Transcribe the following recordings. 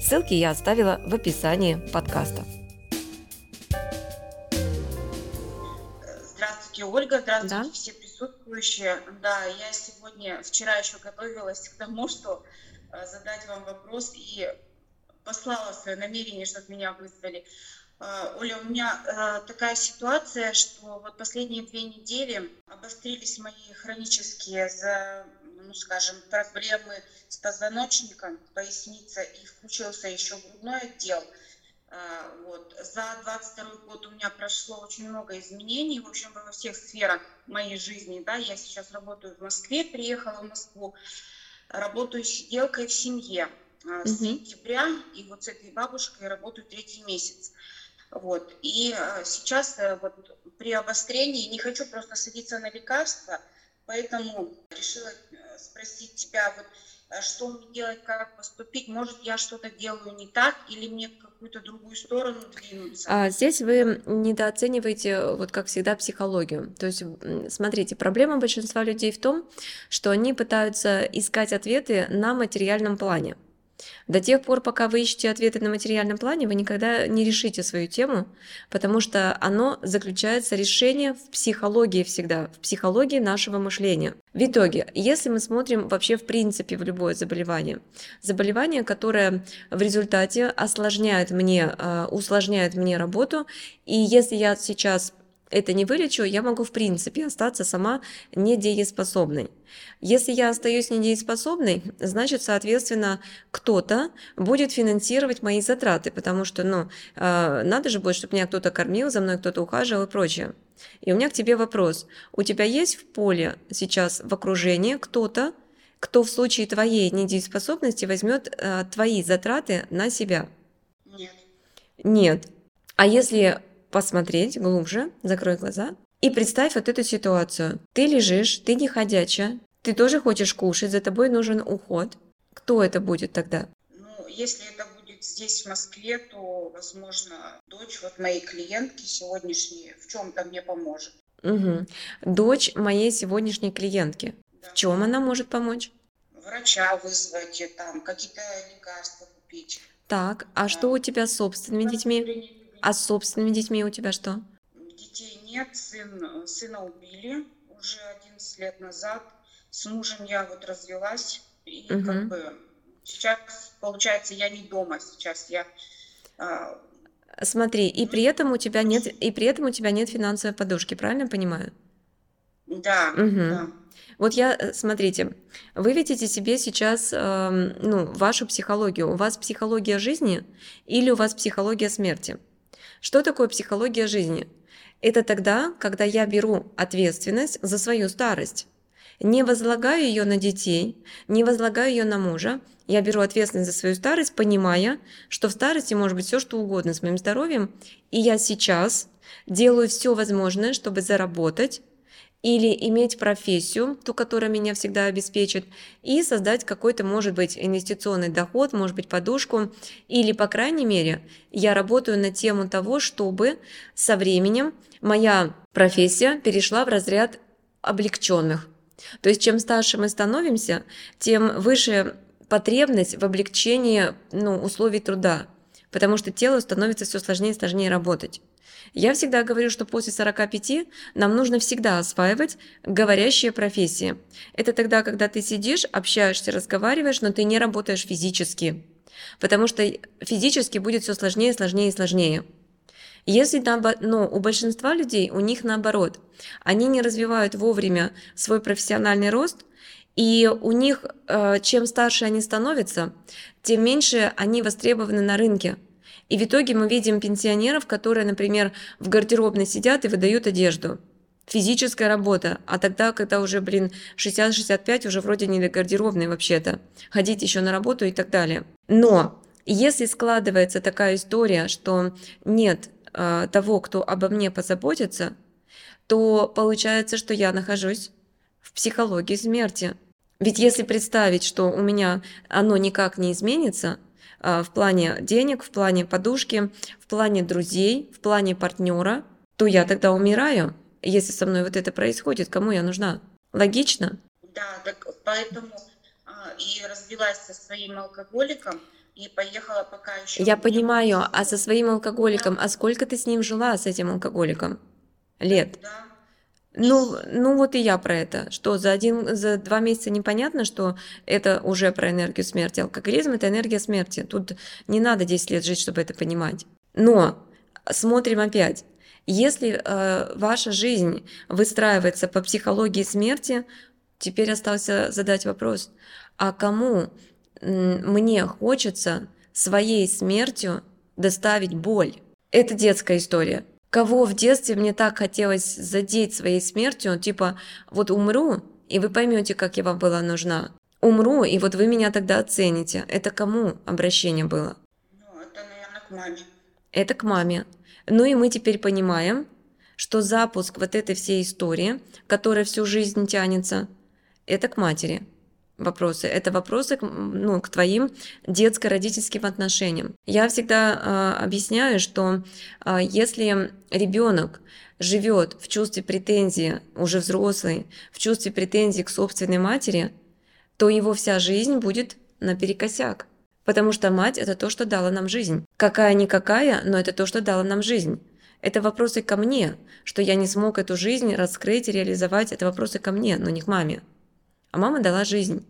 Ссылки я оставила в описании подкаста. Здравствуйте, Ольга. Здравствуйте, да? все присутствующие. Да, я сегодня, вчера еще готовилась к тому, что э, задать вам вопрос и послала свое намерение, чтобы меня вызвали. Э, Оля, у меня э, такая ситуация, что вот последние две недели обострились мои хронические за ну, скажем, проблемы с позвоночником, поясница, и включился еще грудной отдел. А, вот. За 22 год у меня прошло очень много изменений, в общем, во всех сферах моей жизни. Да. Я сейчас работаю в Москве, приехала в Москву, работаю сиделкой в семье mm с сентября, и вот с этой бабушкой работаю третий месяц. Вот. И а, сейчас э, вот при обострении не хочу просто садиться на лекарства, поэтому решила спросить тебя, вот, а что мне делать, как поступить, может, я что-то делаю не так, или мне в какую-то другую сторону двинуться. А здесь вы недооцениваете, вот как всегда, психологию. То есть, смотрите, проблема большинства людей в том, что они пытаются искать ответы на материальном плане. До тех пор, пока вы ищете ответы на материальном плане, вы никогда не решите свою тему, потому что оно заключается решение в психологии всегда, в психологии нашего мышления. В итоге, если мы смотрим вообще в принципе в любое заболевание, заболевание, которое в результате осложняет мне, э, усложняет мне работу, и если я сейчас это не вылечу, я могу в принципе остаться сама недееспособной. Если я остаюсь недееспособной, значит, соответственно, кто-то будет финансировать мои затраты, потому что, ну, э, надо же будет, чтобы меня кто-то кормил, за мной кто-то ухаживал и прочее. И у меня к тебе вопрос. У тебя есть в поле сейчас в окружении кто-то, кто в случае твоей недееспособности возьмет э, твои затраты на себя? Нет. Нет. А если посмотреть глубже, закрой глаза и представь вот эту ситуацию. Ты лежишь, ты не ходячая, ты тоже хочешь кушать, за тобой нужен уход. Кто это будет тогда? Ну, если это будет здесь, в Москве, то, возможно, дочь вот моей клиентки сегодняшней в чем-то мне поможет. Угу. Дочь моей сегодняшней клиентки. Да. В чем она может помочь? Врача вызвать, там какие-то лекарства купить. Так, а да. что у тебя с собственными детьми? А с собственными детьми у тебя что? Детей нет, сын, сына убили уже 11 лет назад. С мужем я вот развелась, и угу. как бы сейчас, получается, я не дома, сейчас я... А... Смотри, и при этом у тебя нет, и при этом у тебя нет финансовой подушки, правильно понимаю? Да, угу. да. Вот я, э, смотрите, вы видите себе сейчас э, ну, вашу психологию. У вас психология жизни или у вас психология смерти? Что такое психология жизни? Это тогда, когда я беру ответственность за свою старость. Не возлагаю ее на детей, не возлагаю ее на мужа. Я беру ответственность за свою старость, понимая, что в старости может быть все, что угодно с моим здоровьем. И я сейчас делаю все возможное, чтобы заработать или иметь профессию, ту, которая меня всегда обеспечит, и создать какой-то, может быть, инвестиционный доход, может быть, подушку, или, по крайней мере, я работаю на тему того, чтобы со временем моя профессия перешла в разряд облегченных. То есть, чем старше мы становимся, тем выше потребность в облегчении ну, условий труда, потому что телу становится все сложнее и сложнее работать. Я всегда говорю, что после 45 нам нужно всегда осваивать говорящие профессии. Это тогда, когда ты сидишь, общаешься, разговариваешь, но ты не работаешь физически. Потому что физически будет все сложнее, сложнее и сложнее. Если но у большинства людей, у них наоборот, они не развивают вовремя свой профессиональный рост, и у них, э, чем старше они становятся, тем меньше они востребованы на рынке – и в итоге мы видим пенсионеров, которые, например, в гардеробной сидят и выдают одежду. Физическая работа. А тогда, когда уже, блин, 60-65, уже вроде не до гардеробной вообще-то. Ходить еще на работу и так далее. Но если складывается такая история, что нет э, того, кто обо мне позаботится, то получается, что я нахожусь в психологии смерти. Ведь если представить, что у меня оно никак не изменится, в плане денег, в плане подушки, в плане друзей, в плане партнера, то я тогда умираю. Если со мной вот это происходит, кому я нужна? Логично? Да, так поэтому э, и развелась со своим алкоголиком, и поехала пока еще. Я понимаю, а со своим алкоголиком, а сколько ты с ним жила, с этим алкоголиком? Лет? Да. Ну, ну вот и я про это, что за один, за два месяца непонятно, что это уже про энергию смерти. Алкоголизм – это энергия смерти. Тут не надо 10 лет жить, чтобы это понимать. Но смотрим опять. Если э, ваша жизнь выстраивается по психологии смерти, теперь остался задать вопрос, а кому мне хочется своей смертью доставить боль. Это детская история. Кого в детстве мне так хотелось задеть своей смертью, типа вот умру, и вы поймете, как я вам была нужна. Умру, и вот вы меня тогда оцените. Это кому обращение было? Ну, это, наверное, к маме. Это к маме. Ну и мы теперь понимаем, что запуск вот этой всей истории, которая всю жизнь тянется, это к матери вопросы. Это вопросы ну, к твоим детско-родительским отношениям. Я всегда э, объясняю, что э, если ребенок живет в чувстве претензии, уже взрослый, в чувстве претензии к собственной матери, то его вся жизнь будет наперекосяк. Потому что мать – это то, что дала нам жизнь. Какая-никакая, но это то, что дала нам жизнь. Это вопросы ко мне, что я не смог эту жизнь раскрыть, реализовать. Это вопросы ко мне, но не к маме. А мама дала жизнь.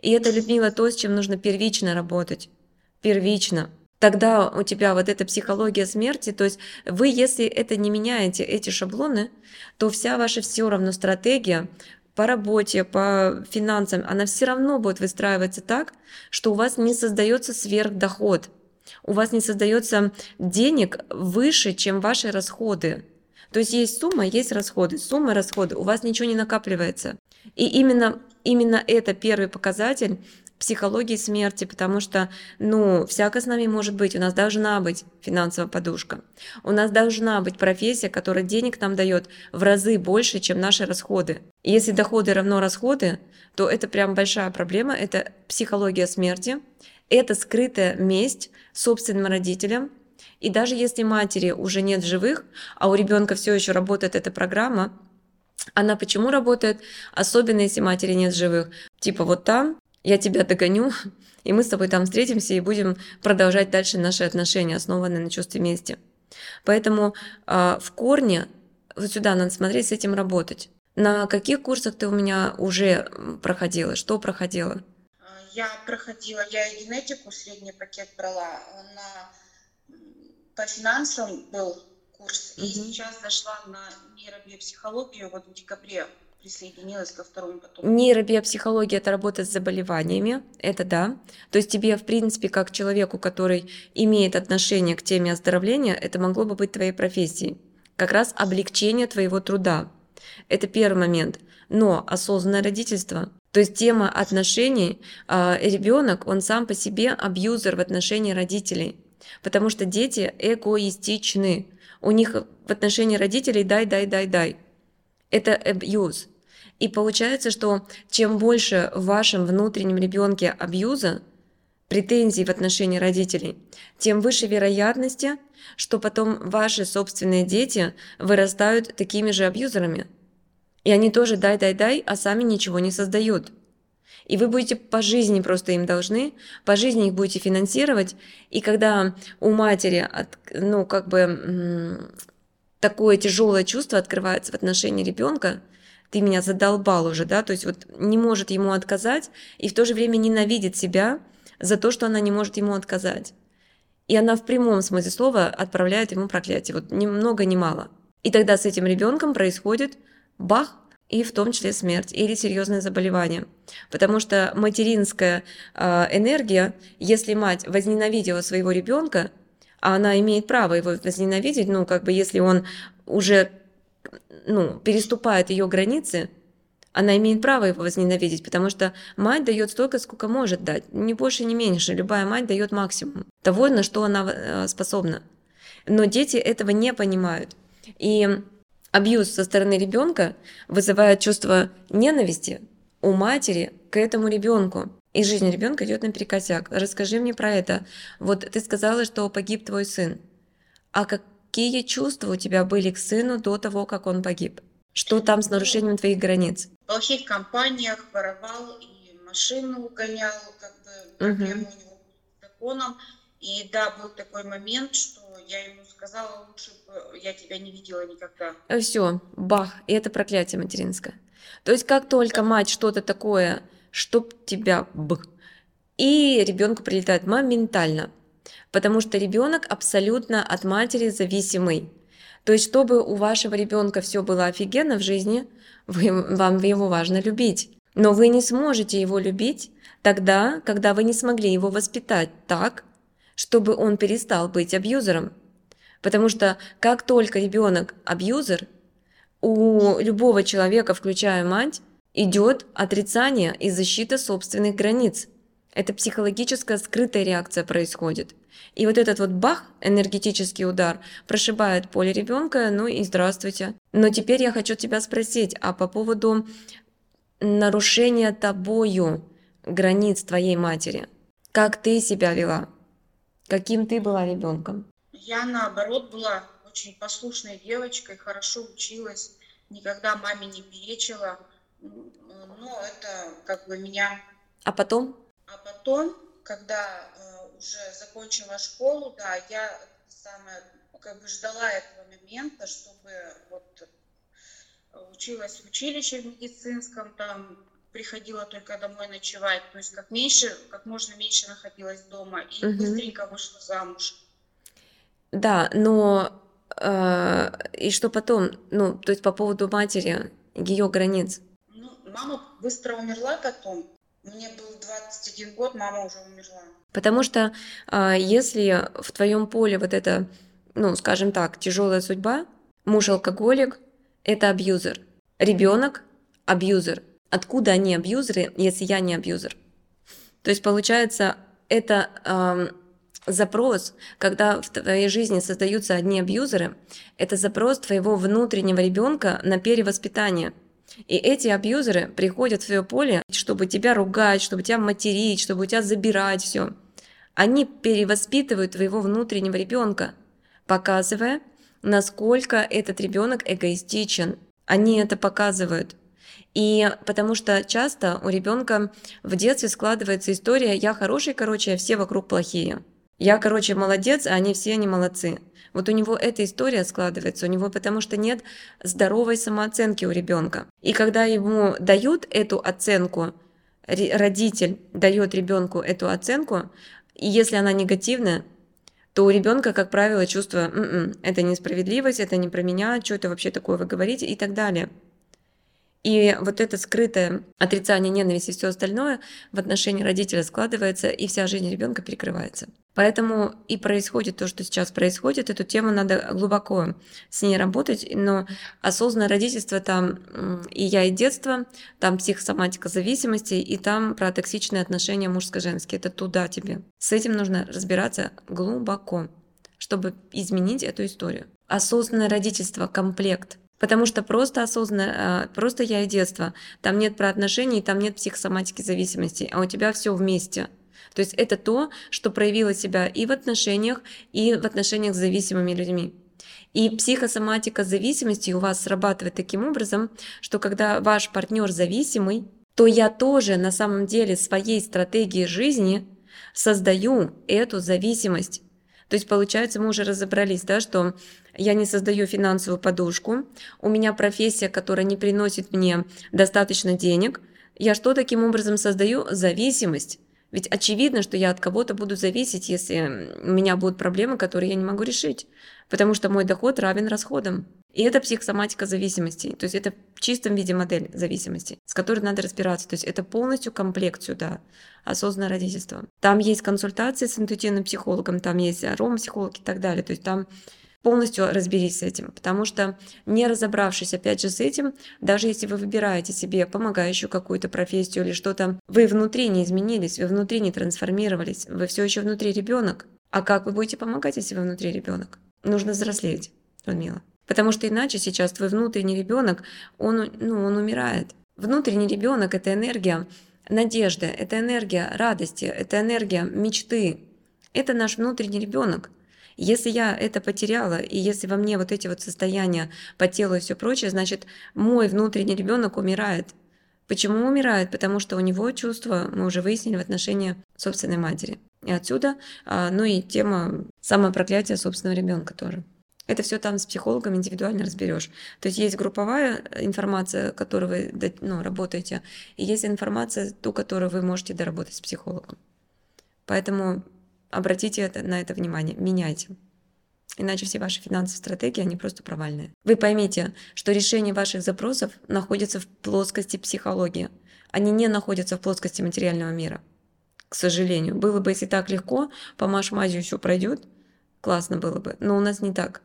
И это, Людмила, то, с чем нужно первично работать. Первично. Тогда у тебя вот эта психология смерти, то есть вы, если это не меняете, эти шаблоны, то вся ваша все равно стратегия по работе, по финансам, она все равно будет выстраиваться так, что у вас не создается сверхдоход, у вас не создается денег выше, чем ваши расходы. То есть есть сумма, есть расходы, сумма, расходы, у вас ничего не накапливается. И именно, именно это первый показатель психологии смерти, потому что, ну, всяко с нами может быть, у нас должна быть финансовая подушка, у нас должна быть профессия, которая денег нам дает в разы больше, чем наши расходы. И если доходы равно расходы, то это прям большая проблема, это психология смерти, это скрытая месть собственным родителям, и даже если матери уже нет живых, а у ребенка все еще работает эта программа, она почему работает? Особенно если матери нет живых. Типа вот там я тебя догоню, и мы с тобой там встретимся и будем продолжать дальше наши отношения, основанные на чувстве мести. Поэтому э, в корне вот сюда надо смотреть, с этим работать. На каких курсах ты у меня уже проходила? Что проходила? Я проходила, я и генетику средний пакет брала. На, по финансам был курс. И сейчас зашла на нейробиопсихологию, вот в декабре присоединилась ко второму потоку. Нейробиопсихология – это работа с заболеваниями, это да. То есть тебе, в принципе, как человеку, который имеет отношение к теме оздоровления, это могло бы быть твоей профессией. Как раз облегчение твоего труда. Это первый момент. Но осознанное родительство, то есть тема отношений, а, ребенок, он сам по себе абьюзер в отношении родителей. Потому что дети эгоистичны у них в отношении родителей дай, дай, дай, дай. Это абьюз. И получается, что чем больше в вашем внутреннем ребенке абьюза, претензий в отношении родителей, тем выше вероятности, что потом ваши собственные дети вырастают такими же абьюзерами. И они тоже дай-дай-дай, а сами ничего не создают. И вы будете по жизни просто им должны, по жизни их будете финансировать. И когда у матери, ну, как бы такое тяжелое чувство открывается в отношении ребенка, ты меня задолбал уже, да, то есть вот не может ему отказать и в то же время ненавидит себя за то, что она не может ему отказать. И она в прямом смысле слова отправляет ему проклятие, вот ни много ни мало. И тогда с этим ребенком происходит бах, и в том числе смерть или серьезное заболевание. Потому что материнская э, энергия, если мать возненавидела своего ребенка, а она имеет право его возненавидеть, ну, как бы если он уже ну, переступает ее границы, Она имеет право его возненавидеть, потому что мать дает столько, сколько может дать, ни больше, ни меньше. Любая мать дает максимум того, на что она э, способна. Но дети этого не понимают. И абьюз со стороны ребенка вызывает чувство ненависти у матери к этому ребенку. И жизнь ребенка идет наперекосяк. Расскажи мне про это. Вот ты сказала, что погиб твой сын. А какие чувства у тебя были к сыну до того, как он погиб? Что там с нарушением твоих границ? В плохих компаниях воровал и машину угонял, как бы проблемы угу. у него с законом. И да, был такой момент, что я ему сказала, лучше бы я тебя не видела никогда. Э, Все, бах, и это проклятие материнское. То есть как только мать что-то такое, чтоб тебя б, и ребенку прилетает моментально, потому что ребенок абсолютно от матери зависимый. То есть, чтобы у вашего ребенка все было офигенно в жизни, вы, вам его важно любить. Но вы не сможете его любить тогда, когда вы не смогли его воспитать так, чтобы он перестал быть абьюзером. Потому что как только ребенок абьюзер, у любого человека, включая мать, идет отрицание и защита собственных границ. Это психологическая скрытая реакция происходит. И вот этот вот бах, энергетический удар, прошибает поле ребенка, ну и здравствуйте. Но теперь я хочу тебя спросить, а по поводу нарушения тобою границ твоей матери, как ты себя вела? Каким ты была ребенком? Я, наоборот, была очень послушной девочкой, хорошо училась, никогда маме не перечила. Но это как бы меня... А потом? А потом, когда э, уже закончила школу, да, я самое, как бы ждала этого момента, чтобы вот училась в училище в медицинском, там приходила только домой ночевать, то есть как меньше, как можно меньше находилась дома и угу. быстренько вышла замуж. Да, но э, и что потом, ну, то есть по поводу матери, ее границ? Ну, мама быстро умерла потом. Мне был 21 год, мама уже умерла. Потому что э, если в твоем поле вот это, ну, скажем так, тяжелая судьба, муж алкоголик, это абьюзер. Ребенок абьюзер. Откуда они абьюзеры, если я не абьюзер? То есть получается, это э, запрос, когда в твоей жизни создаются одни абьюзеры, это запрос твоего внутреннего ребенка на перевоспитание. И эти абьюзеры приходят в твое поле, чтобы тебя ругать, чтобы тебя материть, чтобы у тебя забирать все. Они перевоспитывают твоего внутреннего ребенка, показывая, насколько этот ребенок эгоистичен. Они это показывают. И потому что часто у ребенка в детстве складывается история «я хороший, короче, а все вокруг плохие». Я, короче, молодец, а они все не молодцы. Вот у него эта история складывается, у него потому что нет здоровой самооценки у ребенка. И когда ему дают эту оценку, родитель дает ребенку эту оценку, и если она негативная, то у ребенка, как правило, чувство «М-м, это несправедливость, это не про меня, что это вообще такое вы говорите и так далее. И вот это скрытое отрицание ненависти и все остальное в отношении родителя складывается, и вся жизнь ребенка перекрывается. Поэтому и происходит то, что сейчас происходит. Эту тему надо глубоко с ней работать, но осознанное родительство там и я, и детство, там психосоматика зависимости, и там про токсичные отношения мужско-женские. Это туда тебе. С этим нужно разбираться глубоко, чтобы изменить эту историю. Осознанное родительство, комплект – Потому что просто осознанно, а, просто я и детство. Там нет про отношений, там нет психосоматики зависимости, а у тебя все вместе. То есть это то, что проявило себя и в отношениях, и в отношениях с зависимыми людьми. И психосоматика зависимости у вас срабатывает таким образом, что когда ваш партнер зависимый, то я тоже на самом деле своей стратегией жизни создаю эту зависимость. То есть, получается, мы уже разобрались, да, что я не создаю финансовую подушку, у меня профессия, которая не приносит мне достаточно денег. Я что таким образом создаю? Зависимость. Ведь очевидно, что я от кого-то буду зависеть, если у меня будут проблемы, которые я не могу решить, потому что мой доход равен расходам. И это психосоматика зависимости. То есть это в чистом виде модель зависимости, с которой надо разбираться. То есть это полностью комплект сюда, осознанное родительство. Там есть консультации с интуитивным психологом, там есть аромапсихолог и так далее. То есть там полностью разберись с этим, потому что не разобравшись опять же с этим, даже если вы выбираете себе помогающую какую-то профессию или что-то, вы внутри не изменились, вы внутри не трансформировались, вы все еще внутри ребенок. А как вы будете помогать, если вы внутри ребенок? Нужно взрослеть, Людмила. Потому что иначе сейчас твой внутренний ребенок, он, ну, он умирает. Внутренний ребенок это энергия надежды, это энергия радости, это энергия мечты. Это наш внутренний ребенок. Если я это потеряла, и если во мне вот эти вот состояния по телу и все прочее, значит, мой внутренний ребенок умирает. Почему умирает? Потому что у него чувства, мы уже выяснили, в отношении собственной матери. И отсюда, а, ну и тема самопроклятия собственного ребенка тоже. Это все там с психологом индивидуально разберешь. То есть есть групповая информация, которой вы ну, работаете, и есть информация, ту, которую вы можете доработать с психологом. Поэтому Обратите на это внимание, меняйте. Иначе все ваши финансовые стратегии, они просто провальные. Вы поймите, что решение ваших запросов находится в плоскости психологии. Они не находятся в плоскости материального мира. К сожалению. Было бы, если так легко, помашь мазью, все пройдет, классно было бы. Но у нас не так.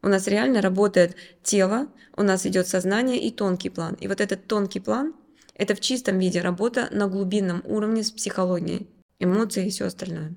У нас реально работает тело, у нас идет сознание и тонкий план. И вот этот тонкий план – это в чистом виде работа на глубинном уровне с психологией, эмоции и все остальное.